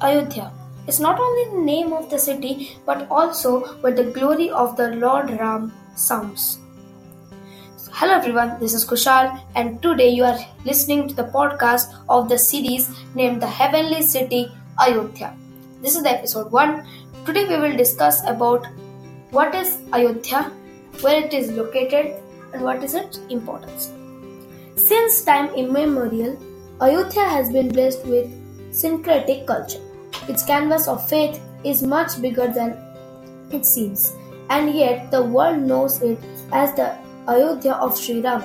Ayodhya is not only the name of the city but also where the glory of the Lord Ram sounds. Hello everyone, this is Kushal, and today you are listening to the podcast of the series named The Heavenly City Ayodhya. This is the episode 1. Today we will discuss about what is Ayodhya, where it is located, and what is its importance. Since time immemorial, Ayodhya has been blessed with syncretic culture. Its canvas of faith is much bigger than it seems, and yet the world knows it as the Ayodhya of Sri Ram,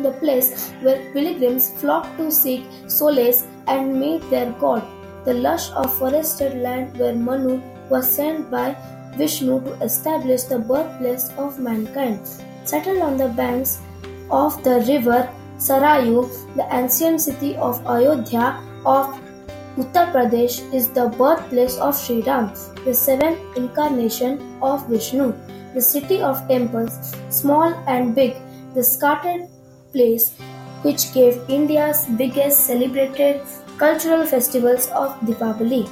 the place where pilgrims flock to seek solace and meet their God, the lush of forested land where Manu was sent by Vishnu to establish the birthplace of mankind. Settled on the banks of the river Sarayu, the ancient city of Ayodhya of Uttar Pradesh, is the birthplace of Sri Ram, the seventh incarnation of Vishnu the city of temples, small and big, the scattered place which gave India's biggest celebrated cultural festivals of Diwali.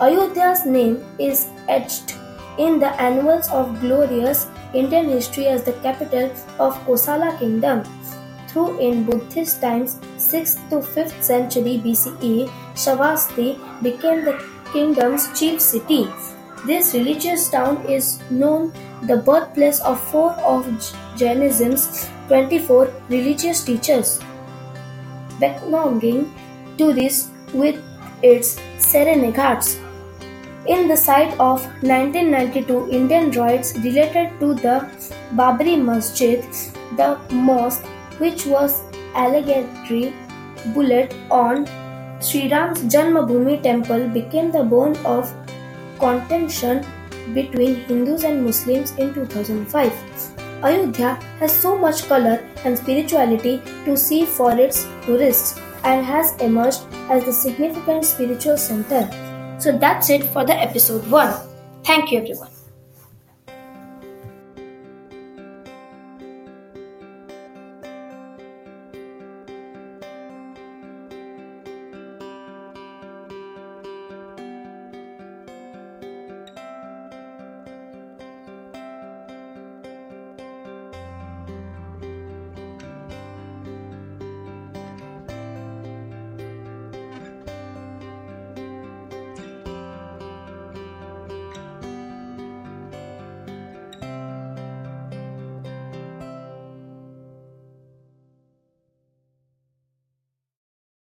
Ayodhya's name is etched in the annals of glorious Indian history as the capital of Kosala kingdom. Through in Buddhist times, 6th to 5th century BCE, Shravasti became the kingdom's chief city. This religious town is known the birthplace of four of Jainism's 24 religious teachers, belonging tourists with its serene ghats. In the site of 1992 Indian riots related to the Babri Masjid, the mosque, which was allegedly bullet on Sri Ram's Janmabhoomi temple, became the bone of contention between Hindus and Muslims in 2005. Ayodhya has so much color and spirituality to see for its tourists and has emerged as the significant spiritual center. So that's it for the episode 1. Thank you everyone.